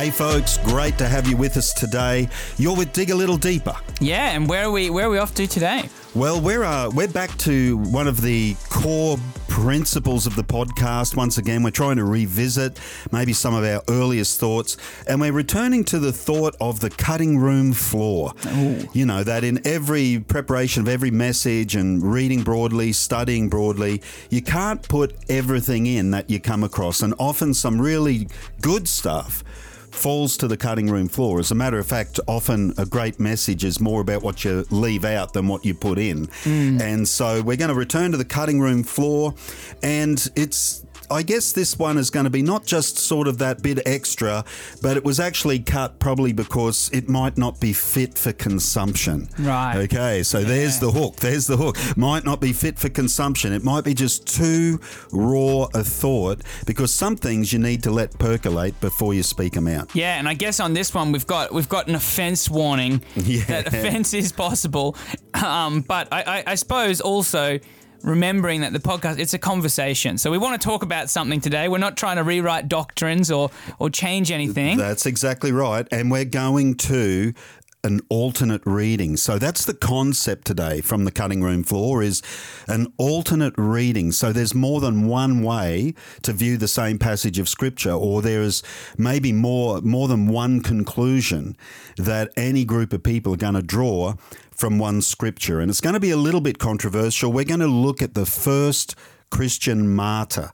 Hey folks, great to have you with us today. You're with Dig a Little Deeper. Yeah, and where are we where are we off to today? Well, we're uh, we're back to one of the core principles of the podcast. Once again, we're trying to revisit maybe some of our earliest thoughts, and we're returning to the thought of the cutting room floor. Ooh. You know that in every preparation of every message and reading broadly, studying broadly, you can't put everything in that you come across, and often some really good stuff falls to the cutting room floor. As a matter of fact, often a great message is more about what you leave out than what you put in. Mm. And so we're going to return to the cutting room floor, and it's I guess this one is going to be not just sort of that bit extra, but it was actually cut probably because it might not be fit for consumption. Right. Okay, so there's the hook. There's the hook. Might not be fit for consumption. It might be just too raw a thought because some things you need to let percolate before you speak them out. Yeah, and I guess on this one we've got we've got an offence warning Yeah. that offence is possible, um, but I, I, I suppose also remembering that the podcast it's a conversation. So we want to talk about something today. We're not trying to rewrite doctrines or or change anything. That's exactly right. And we're going to an alternate reading. So that's the concept today from the cutting room floor is an alternate reading. So there's more than one way to view the same passage of scripture or there is maybe more more than one conclusion that any group of people are going to draw from one scripture. And it's going to be a little bit controversial. We're going to look at the first Christian martyr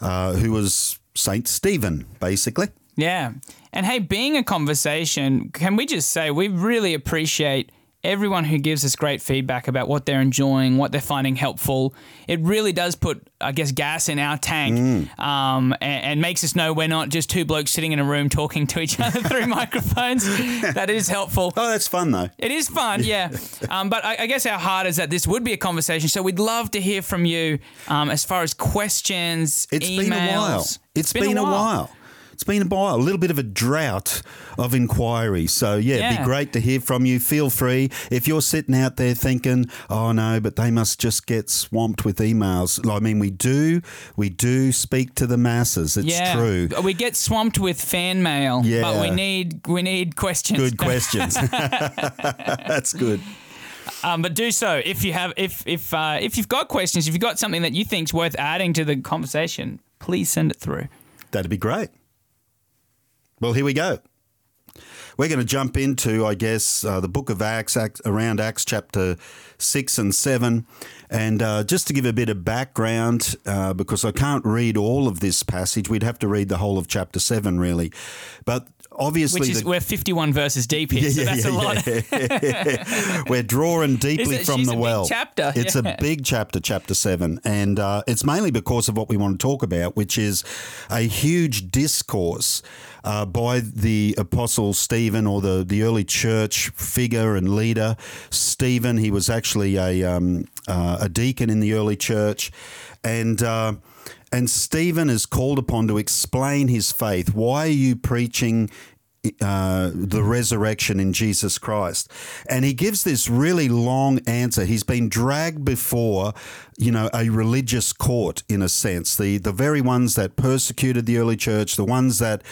uh, who was Saint Stephen basically. Yeah. And hey, being a conversation, can we just say we really appreciate everyone who gives us great feedback about what they're enjoying, what they're finding helpful. It really does put, I guess, gas in our tank um, and, and makes us know we're not just two blokes sitting in a room talking to each other through microphones. That is helpful. Oh, that's fun though. It is fun, yeah. Um, but I, I guess our heart is that this would be a conversation. So we'd love to hear from you um, as far as questions, It's emails. been a while. it's been, a while. It's been a while. A little bit of a drought of inquiry. So yeah, it'd be great to hear from you. Feel free if you're sitting out there thinking, "Oh no, but they must just get swamped with emails." I mean, we do, we do speak to the masses. It's yeah, true. We get swamped with fan mail, yeah. but we need we need questions. Good questions. that's good. Um, but do so if you have if if uh, if you've got questions, if you've got something that you think's worth adding to the conversation, please send it through. That'd be great. Well, here we go. We're going to jump into, I guess, uh, the book of Acts, Acts, around Acts chapter 6 and 7. And uh, just to give a bit of background, uh, because I can't read all of this passage, we'd have to read the whole of chapter 7, really. But obviously, Which is the- we're 51 verses deep here, so that's a lot. We're drawing deeply it- from the a big well. chapter, It's yeah. a big chapter, chapter seven, and uh, it's mainly because of what we want to talk about, which is a huge discourse uh, by the apostle Stephen or the the early church figure and leader Stephen. He was actually a um, uh, a deacon in the early church, and. And Stephen is called upon to explain his faith. Why are you preaching uh, the resurrection in Jesus Christ. And he gives this really long answer. He's been dragged before, you know, a religious court in a sense. The the very ones that persecuted the early church, the ones that,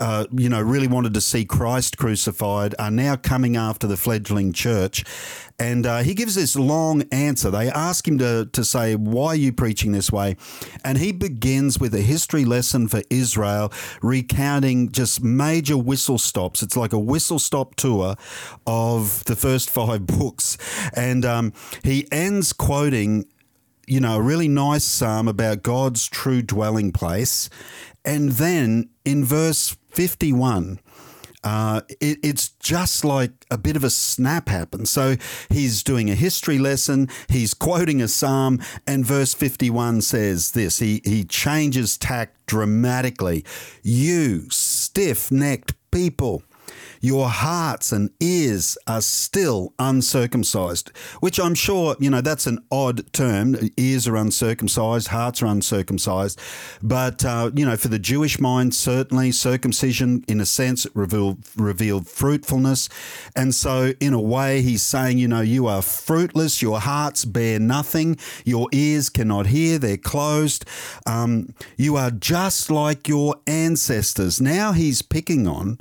uh, you know, really wanted to see Christ crucified, are now coming after the fledgling church. And uh, he gives this long answer. They ask him to, to say, Why are you preaching this way? And he begins with a history lesson for Israel, recounting just major whistle stops. It's like a whistle stop tour of the first five books. And um, he ends quoting you know, a really nice psalm about God's true dwelling place. And then in verse 51, uh, it, it's just like a bit of a snap happens. So he's doing a history lesson, he's quoting a psalm, and verse 51 says this he, he changes tack dramatically. You stiff necked people. Your hearts and ears are still uncircumcised, which I'm sure, you know, that's an odd term. Ears are uncircumcised, hearts are uncircumcised. But, uh, you know, for the Jewish mind, certainly circumcision, in a sense, revealed, revealed fruitfulness. And so, in a way, he's saying, you know, you are fruitless, your hearts bear nothing, your ears cannot hear, they're closed. Um, you are just like your ancestors. Now he's picking on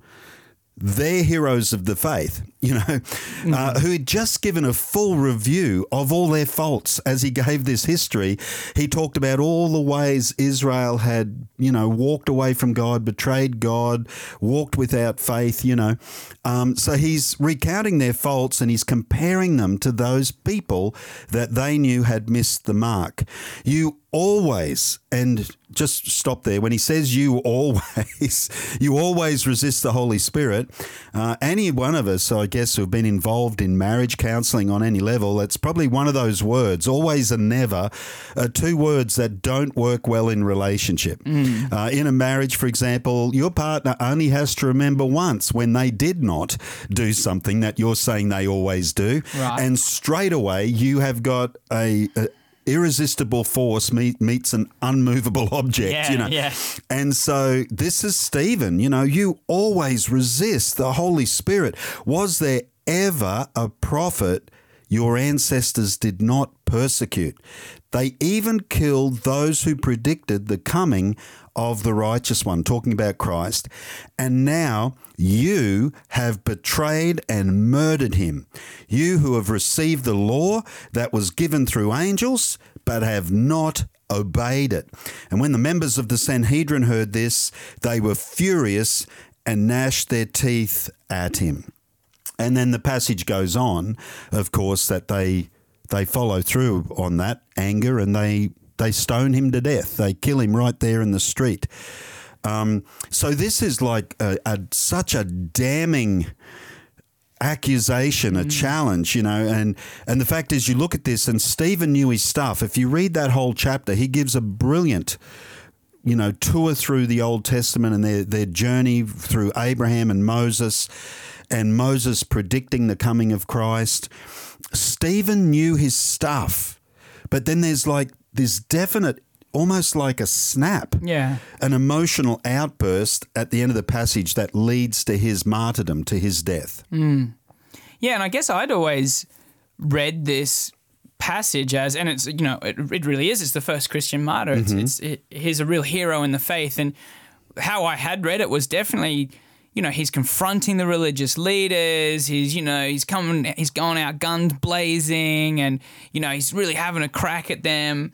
their heroes of the faith, you know, mm-hmm. uh, who had just given a full review of all their faults as he gave this history. He talked about all the ways Israel had, you know, walked away from God, betrayed God, walked without faith, you know. Um, so he's recounting their faults and he's comparing them to those people that they knew had missed the mark. You always, and just stop there, when he says you always, you always resist the Holy Spirit. Uh, any one of us, I guess, who have been involved in marriage counseling on any level, it's probably one of those words, always and never, are two words that don't work well in relationship. Mm. Uh, in a marriage, for example, your partner only has to remember once when they did not do something that you're saying they always do. Right. And straight away, you have got a, a irresistible force meet, meets an unmovable object, yeah, you know. Yeah. And so this is Stephen, you know, you always resist the Holy Spirit. Was there ever a prophet your ancestors did not persecute? They even killed those who predicted the coming of the righteous one, talking about Christ. And now you have betrayed and murdered him. You who have received the law that was given through angels, but have not obeyed it. And when the members of the Sanhedrin heard this, they were furious and gnashed their teeth at him. And then the passage goes on, of course, that they they follow through on that anger and they they stone him to death. They kill him right there in the street. Um, so this is like a, a, such a damning accusation, a mm. challenge, you know, and and the fact is, you look at this, and Stephen knew his stuff. If you read that whole chapter, he gives a brilliant. You know, tour through the Old Testament and their, their journey through Abraham and Moses, and Moses predicting the coming of Christ. Stephen knew his stuff, but then there's like this definite almost like a snap. Yeah. An emotional outburst at the end of the passage that leads to his martyrdom, to his death. Mm. Yeah, and I guess I'd always read this passage as, and it's, you know, it, it really is. It's the first Christian martyr. It's, mm-hmm. it's it, he's a real hero in the faith. And how I had read it was definitely you know, he's confronting the religious leaders. He's, you know, he's coming, he's going out guns blazing, and you know, he's really having a crack at them.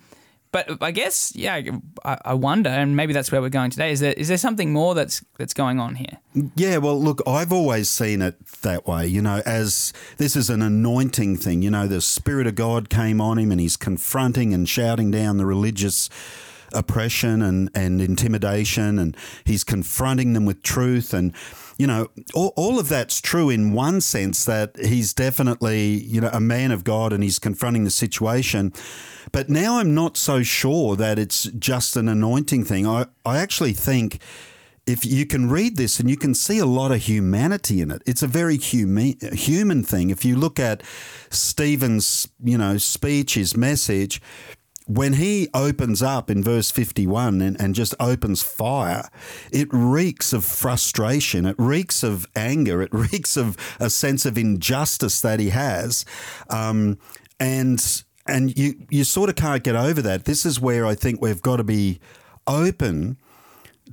But I guess, yeah, I, I wonder, and maybe that's where we're going today. Is there is there something more that's that's going on here? Yeah, well, look, I've always seen it that way. You know, as this is an anointing thing. You know, the Spirit of God came on him, and he's confronting and shouting down the religious oppression and, and intimidation, and he's confronting them with truth. And, you know, all, all of that's true in one sense that he's definitely, you know, a man of God and he's confronting the situation. But now I'm not so sure that it's just an anointing thing. I, I actually think if you can read this and you can see a lot of humanity in it. It's a very human human thing. If you look at Stephen's, you know, speech, his message, when he opens up in verse 51 and, and, just opens fire, it reeks of frustration, it reeks of anger, it reeks of a sense of injustice that he has. Um, and and you, you sort of can't get over that. This is where I think we've got to be open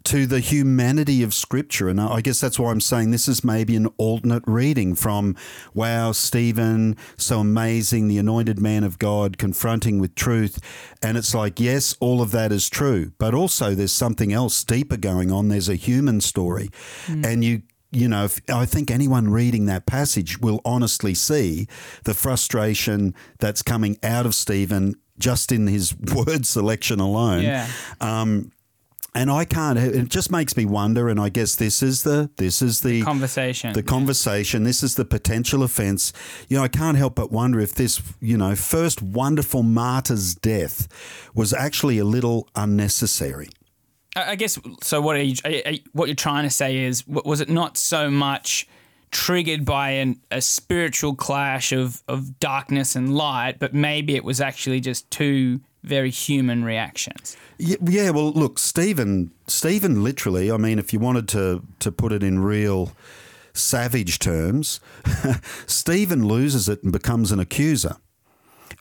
to the humanity of Scripture. And I guess that's why I'm saying this is maybe an alternate reading from, wow, Stephen, so amazing, the anointed man of God confronting with truth. And it's like, yes, all of that is true, but also there's something else deeper going on. There's a human story. Mm. And you you know, I think anyone reading that passage will honestly see the frustration that's coming out of Stephen just in his word selection alone. Yeah. Um, and I can't. It just makes me wonder. And I guess this is the this is the, the conversation. The conversation. This is the potential offence. You know, I can't help but wonder if this, you know, first wonderful martyr's death was actually a little unnecessary. I guess so. What are you? What you're trying to say is, was it not so much triggered by an, a spiritual clash of, of darkness and light, but maybe it was actually just two very human reactions. Yeah, yeah, well, look, Stephen, Stephen literally, I mean, if you wanted to, to put it in real savage terms, Stephen loses it and becomes an accuser.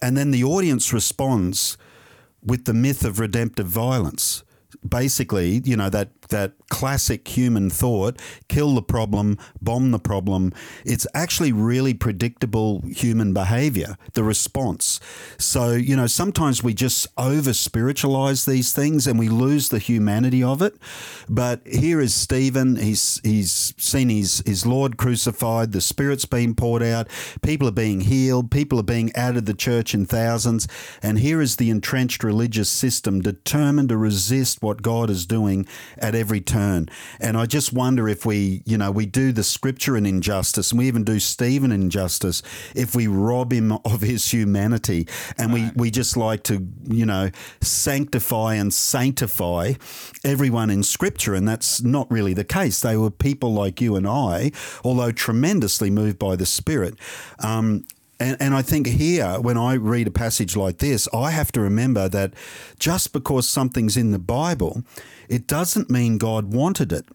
And then the audience responds with the myth of redemptive violence. Basically, you know, that that classic human thought kill the problem, bomb the problem. It's actually really predictable human behavior, the response. So, you know, sometimes we just over spiritualize these things and we lose the humanity of it. But here is Stephen. He's, he's seen his, his Lord crucified, the Spirit's being poured out, people are being healed, people are being added to the church in thousands. And here is the entrenched religious system determined to resist what God is doing at every turn. And I just wonder if we, you know, we do the scripture an injustice and we even do Stephen injustice if we rob him of his humanity and right. we, we just like to, you know, sanctify and sanctify everyone in scripture. And that's not really the case. They were people like you and I, although tremendously moved by the Spirit. Um, and, and I think here, when I read a passage like this, I have to remember that just because something's in the Bible, it doesn't mean God wanted it.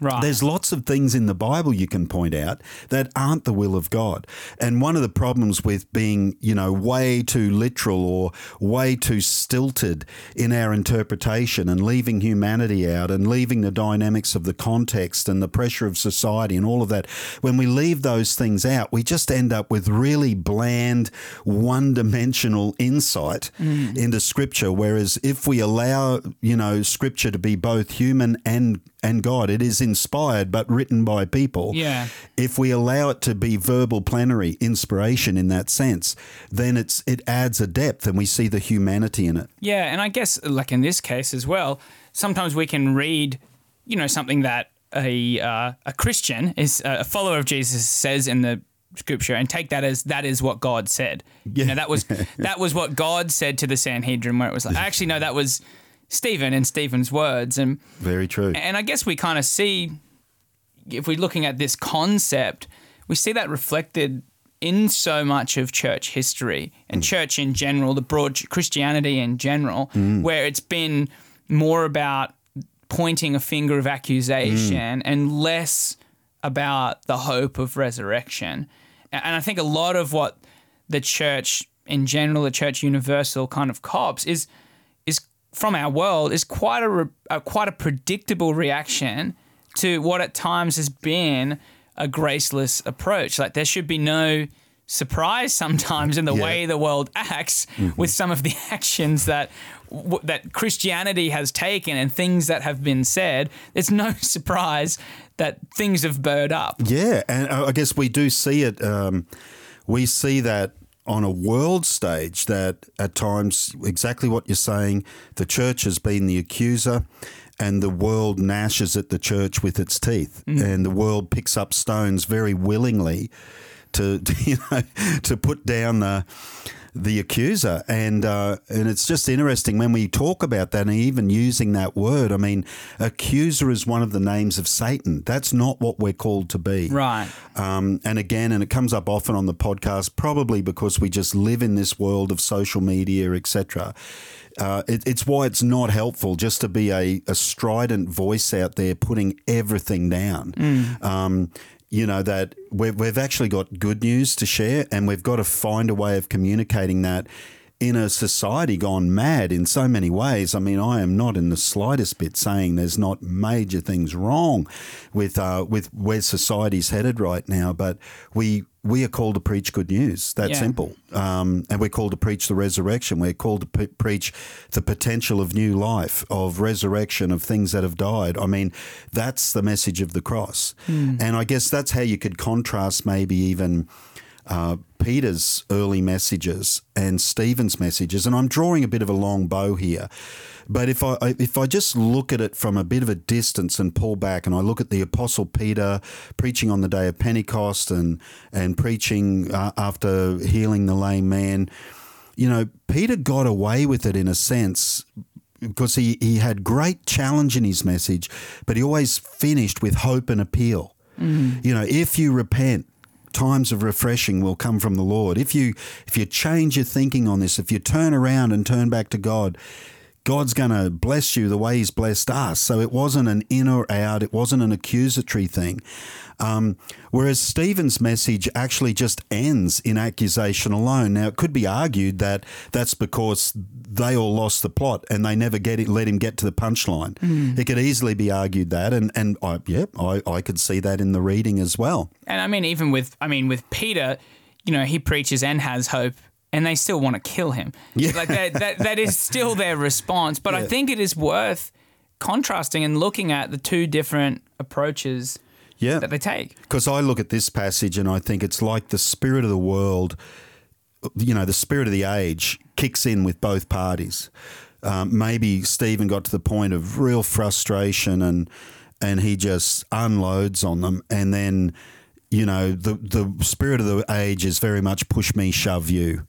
Right. There's lots of things in the Bible you can point out that aren't the will of God. And one of the problems with being, you know, way too literal or way too stilted in our interpretation and leaving humanity out and leaving the dynamics of the context and the pressure of society and all of that, when we leave those things out, we just end up with really bland, one dimensional insight mm. into Scripture. Whereas if we allow, you know, Scripture to be both human and and God. It is inspired but written by people. Yeah. If we allow it to be verbal plenary inspiration in that sense, then it's it adds a depth and we see the humanity in it. Yeah, and I guess like in this case as well, sometimes we can read, you know, something that a uh, a Christian is a follower of Jesus says in the scripture and take that as that is what God said. Yeah. You know, that was that was what God said to the Sanhedrin where it was like actually no that was Stephen and Stephen's words. And very true. And I guess we kind of see, if we're looking at this concept, we see that reflected in so much of church history and mm. church in general, the broad Christianity in general, mm. where it's been more about pointing a finger of accusation mm. and less about the hope of resurrection. And I think a lot of what the church in general, the church universal kind of cops is from our world is quite a, a quite a predictable reaction to what at times has been a graceless approach. Like there should be no surprise sometimes in the yeah. way the world acts mm-hmm. with some of the actions that w- that Christianity has taken and things that have been said. It's no surprise that things have burred up. Yeah, and I guess we do see it. Um, we see that on a world stage that at times, exactly what you're saying, the church has been the accuser and the world gnashes at the church with its teeth. Mm. And the world picks up stones very willingly to, to you know to put down the the accuser. And uh, and it's just interesting when we talk about that and even using that word. I mean, accuser is one of the names of Satan. That's not what we're called to be. Right. Um, and again, and it comes up often on the podcast, probably because we just live in this world of social media, etc. Uh, it, it's why it's not helpful just to be a, a, strident voice out there putting everything down. Mm. Um, you know, that we've, we've actually got good news to share and we've got to find a way of communicating that in a society gone mad in so many ways. I mean, I am not in the slightest bit saying there's not major things wrong with uh, with where society's headed right now, but we we are called to preach good news. That yeah. simple. Um, and we're called to preach the resurrection. We're called to p- preach the potential of new life, of resurrection, of things that have died. I mean, that's the message of the cross. Mm. And I guess that's how you could contrast maybe even uh, Peter's early messages and Stephen's messages. And I'm drawing a bit of a long bow here. But if I if I just look at it from a bit of a distance and pull back, and I look at the Apostle Peter preaching on the day of Pentecost and and preaching uh, after healing the lame man, you know, Peter got away with it in a sense because he, he had great challenge in his message, but he always finished with hope and appeal. You know, if you repent, times of refreshing will come from the Lord. If you if you change your thinking on this, if you turn around and turn back to God, God's going to bless you the way He's blessed us. So it wasn't an in or out, it wasn't an accusatory thing. Um, whereas Stephen's message actually just ends in accusation alone. Now, it could be argued that that's because they all lost the plot and they never get it, let him get to the punchline. Mm. It could easily be argued that, and and I, yeah, I, I could see that in the reading as well. And I mean, even with, I mean, with Peter, you know, he preaches and has hope, and they still want to kill him. Yeah. Like that, that, that is still their response. But I think it is worth contrasting and looking at the two different approaches Yeah, that they take. Because I look at this passage and I think it's like the spirit of the world, you know, the spirit of the age kicks in with both parties. Um, maybe Stephen got to the point of real frustration and and he just unloads on them, and then you know the the spirit of the age is very much push me, shove you.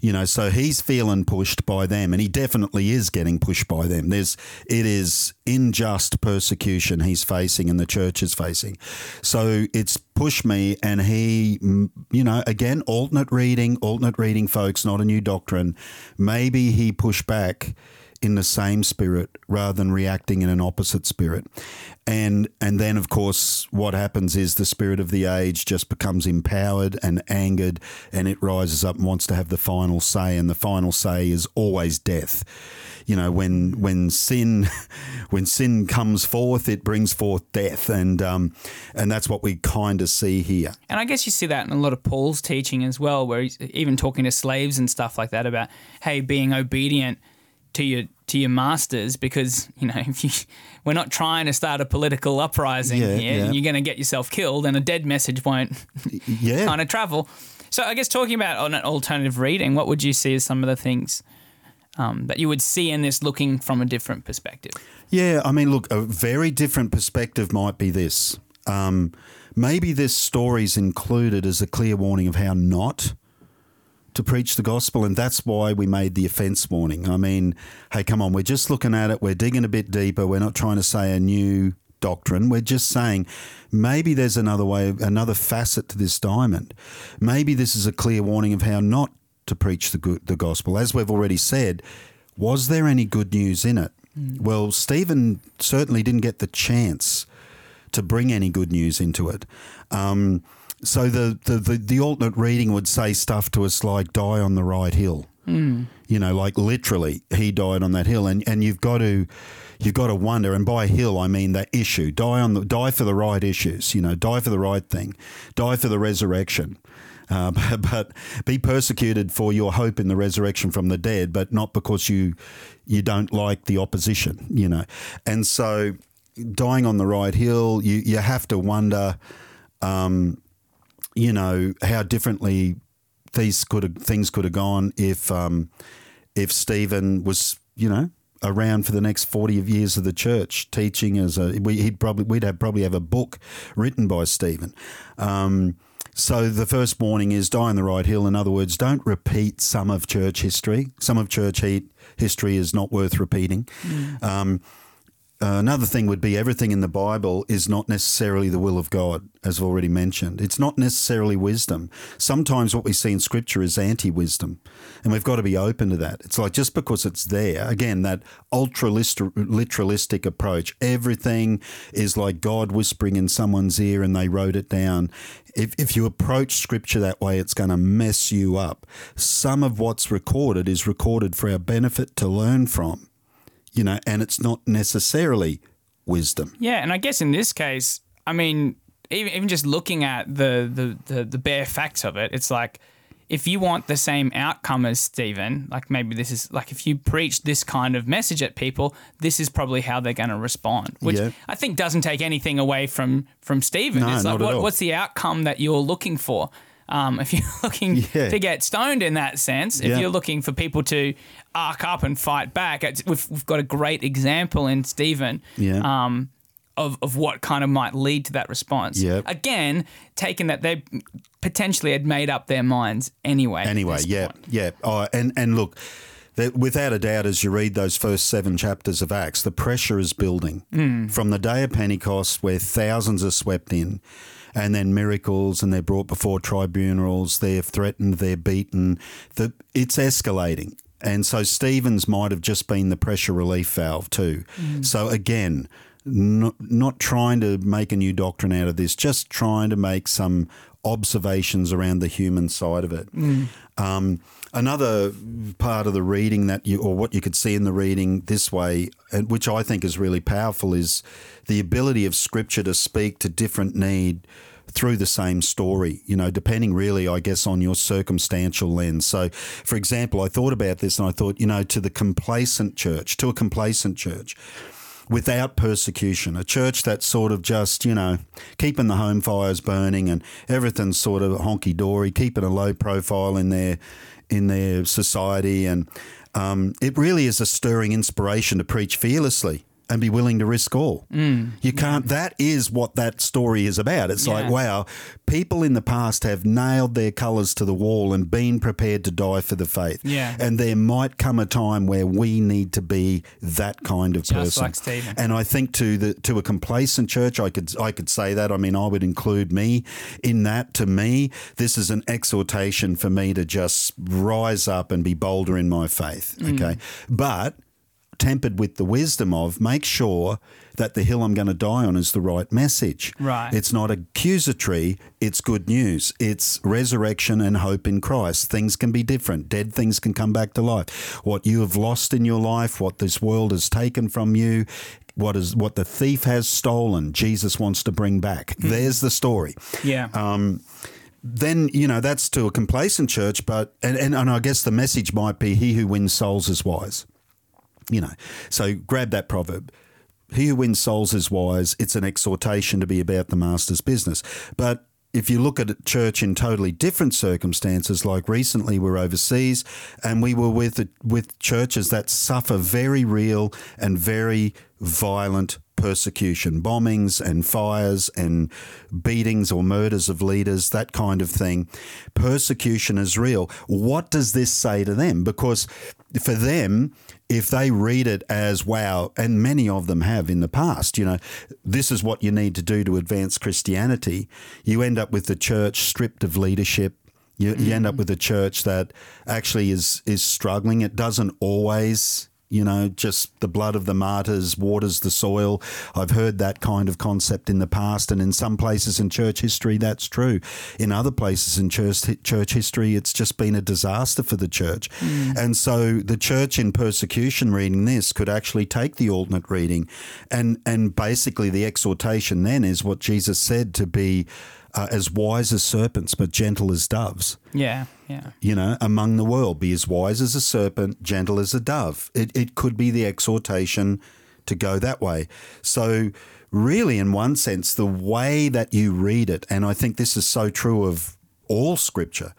You know, so he's feeling pushed by them, and he definitely is getting pushed by them. There's it is unjust persecution he's facing, and the church is facing. So it's push me, and he, mm, you know, again alternate reading, alternate reading, folks, not a new doctrine. Maybe he pushed back in the same spirit rather than reacting in an opposite spirit. And and then of course what happens is the spirit of the age just becomes empowered and angered and it rises up and wants to have the final say and the final say is always death. You know, when when sin when sin comes forth, it brings forth death and um and that's what we kind of see here. And I guess you see that in a lot of Paul's teaching as well, where he's even talking to slaves and stuff like that about, hey, being obedient to your to your masters because you know if you we're not trying to start a political uprising Yeah, here yeah. and you're going to get yourself killed and a dead message won't Yeah. kind of travel so i guess talking about on an alternative reading what would you see as some of the things um, that you would see in this looking from a different perspective Yeah, I mean, look, a very different perspective might be this. Um, maybe this story's included as a clear warning of how not to preach the gospel, and that's why we made the offence warning. I mean, hey, come on, we're just looking at it, we're digging a bit deeper, we're not trying to say a new doctrine, we're just saying maybe there's another way, another facet to this diamond. Maybe this is a clear warning of how not to preach the, good, the gospel. As we've already said, was there any good news in it? Well, Stephen certainly didn't get the chance to bring any good news into it. Um, so the, the, the, the alternate reading would say stuff to us like die on the right hill. Mm. You know, like literally he died on that hill. And, and you've got to you've got to wonder, and by hill I mean that issue. Die on the die for the right issues, you know, die for the right thing, die for the resurrection. Uh, but, but be persecuted for your hope in the resurrection from the dead, but not because you you don't like the opposition, you know. And so, dying on the right hill, you you have to wonder, um, you know, how differently these could have, things could have gone if um, if Stephen was, you know, around for the next forty years of the church, teaching as a we, he'd probably we'd have probably have a book written by Stephen. Um, so the first warning is die on the right hill. In other words, don't repeat some of church history. Some of church he- history is not worth repeating. Um, uh, another thing would be everything in the Bible is not necessarily the will of God, as I've already mentioned. It's not necessarily wisdom. Sometimes what we see in Scripture is anti wisdom, and we've got to be open to that. It's like just because it's there, again, that ultra literalistic approach, everything is like God whispering in someone's ear and they wrote it down. If, if you approach Scripture that way, it's going to mess you up. Some of what's recorded is recorded for our benefit to learn from you know, and it's not necessarily wisdom. Yeah, and I guess in this case, I mean, even, even just looking at the, the, the, the bare facts of it, it's like if you want the same outcome as Stephen, like maybe this is like if you preach this kind of message at people, this is probably how they're going to respond, which Yeah. I think doesn't take anything away from from Stephen. No, it's like not at all. what's the outcome that you're looking for? Um, if you're looking Yeah. to get stoned in that sense, if Yeah. you're looking for people to arc up and fight back, it's, we've, we've got a great example in Stephen Yeah. um, of, of what kind of might lead to that response. Yep. Again, taking that they potentially had made up their minds anyway. Anyway, yeah, point. yeah. Oh, and and look, that without a doubt, as you read those first seven chapters of Acts, the pressure is building from the day of Pentecost, where thousands are swept in, and then miracles, and they're brought before tribunals, they're threatened, they're beaten. The, it's escalating. And so Stephen's might have just been the pressure relief valve too. So again, not, not trying to make a new doctrine out of this, just trying to make some observations around the human side of it. Um, another part of the reading that you, or what you could see in the reading this way, and which I think is really powerful, is the ability of Scripture to speak to different need through the same story, you know, depending really, I guess, on your circumstantial lens. So, for example, I thought about this and I thought, you know, to the complacent church, to a complacent church, without persecution, a church that's sort of just, you know, keeping the home fires burning and everything's sort of honky dory, keeping a low profile in their in their society, and um, it really is a stirring inspiration to preach fearlessly and be willing to risk all. you can't. That is what that story is about. It's like, wow, people in the past have nailed their colours to the wall and been prepared to die for the faith. Yeah. and there might come a time where we need to be that kind of Just person. like Stephen. And I think to the to a complacent church, I could I could say that. I mean, I would include me in that. To me, this is an exhortation for me to just rise up and be bolder in my faith. Mm. Okay, but tempered with the wisdom of make sure that the hill I'm going to die on is the right message. Right. It's not accusatory, it's good news. It's resurrection and hope in Christ. Things can be different. Dead things can come back to life. What you have lost in your life, what this world has taken from you, what is what the thief has stolen, Jesus wants to bring back. There's the story Yeah. Um, then you know that's to a complacent church but and, and, and i guess the message might be he who wins souls is wise you know. So grab that proverb. He who wins souls is wise. It's an exhortation to be about the master's business. But if you look at church in totally different circumstances, like recently we're overseas and we were with with churches that suffer very real and very violent persecution, bombings and fires and beatings or murders of leaders, that kind of thing. Persecution is real. What does this say to them? Because for them, if they read it as wow, and many of them have in the past, you know, this is what you need to do to advance Christianity, you end up with the church stripped of leadership. You, you end up mm. with a church that actually is is struggling. It doesn't always you know, just the blood of the martyrs waters the soil. I've heard that kind of concept in the past, and in some places in church history, that's true. In other places in church church history, it's just been a disaster for the church. Mm. And so, the church in persecution reading this could actually take the alternate reading, and and basically the exhortation then is what Jesus said to be. Uh, as wise as serpents, but gentle as doves yeah. Yeah. you know, among the world. Be as wise as a serpent, gentle as a dove. It, it could be the exhortation to go that way. So, really, in one sense, the way that you read it, and I think this is so true of all scripture,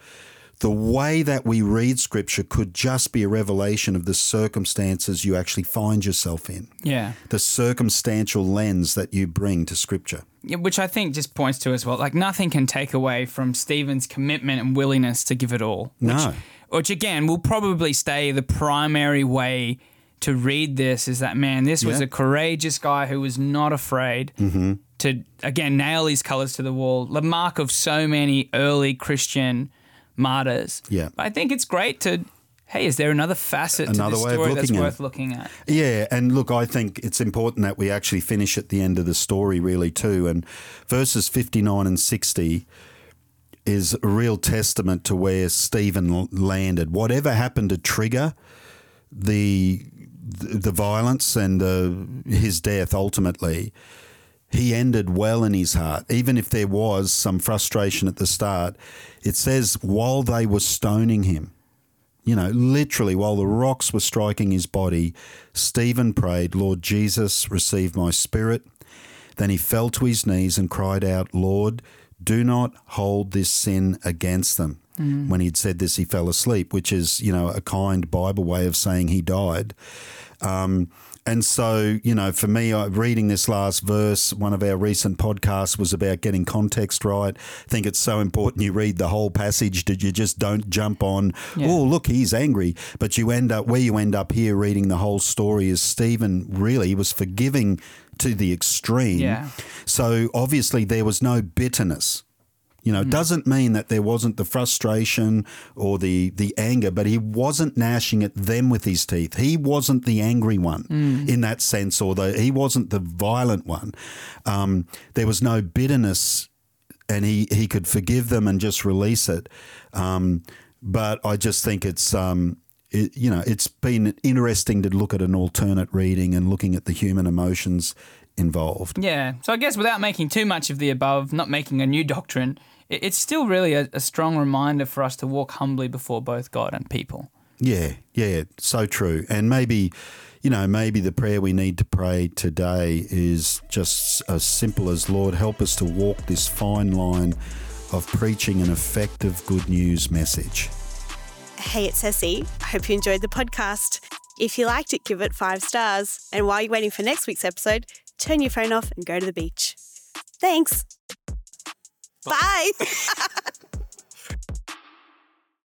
the way that we read scripture could just be a revelation of the circumstances you actually find yourself in, Yeah. the circumstantial lens that you bring to scripture. Yeah, which I think just points to as well, like nothing can take away from Stephen's commitment and willingness to give it all. Which, No. Which again will probably stay the primary way to read this is that man, this was Yeah. a courageous guy who was not afraid mm-hmm. to again nail his colors to the wall. The mark of so many early Christian martyrs. Yeah. I think it's great to. Hey, is there another facet Another to this way of story that's looking at worth it. looking at? Yeah, and look, I think it's important that we actually finish at the end of the story, really, too. And verses 59 and 60 is a real testament to where Stephen landed. Whatever happened to trigger the the violence and uh, his death ultimately, he ended well in his heart. Even if there was some frustration at the start, it says while they were stoning him, you know, literally while the rocks were striking his body, Stephen prayed, Lord Jesus, receive my spirit. Then he fell to his knees and cried out, Lord, do not hold this sin against them. When he'd said this, he fell asleep, which is, you know, a kind Bible way of saying he died. Um, and so, you know, for me, I, reading this last verse, one of our recent podcasts was about getting context right. I think it's so important you read the whole passage that you just don't jump on, Yeah. oh, look, he's angry. But you end up, where you end up here reading the whole story is Stephen really was forgiving to the extreme. Yeah. So obviously there was no bitterness. You know, it doesn't mean that there wasn't the frustration or the the anger, but he wasn't gnashing at them with his teeth. He wasn't the angry one in that sense, or the he wasn't the violent one. Um, there was no bitterness, and he he could forgive them and just release it. Um, but I just think it's um, it, you know it's been interesting to look at an alternate reading and looking at the human emotions involved. Yeah. So I guess without making too much of the above, not making a new doctrine, it's still really a, a strong reminder for us to walk humbly before both God and people. Yeah, yeah, so true. And maybe, you know, maybe the prayer we need to pray today is just as simple as Lord, help us to walk this fine line of preaching an effective good news message. Hey, it's Ceci. I hope you enjoyed the podcast. If you liked it, give it five stars. And while you're waiting for next week's episode, turn your phone off and go to the beach. Thanks. Bye.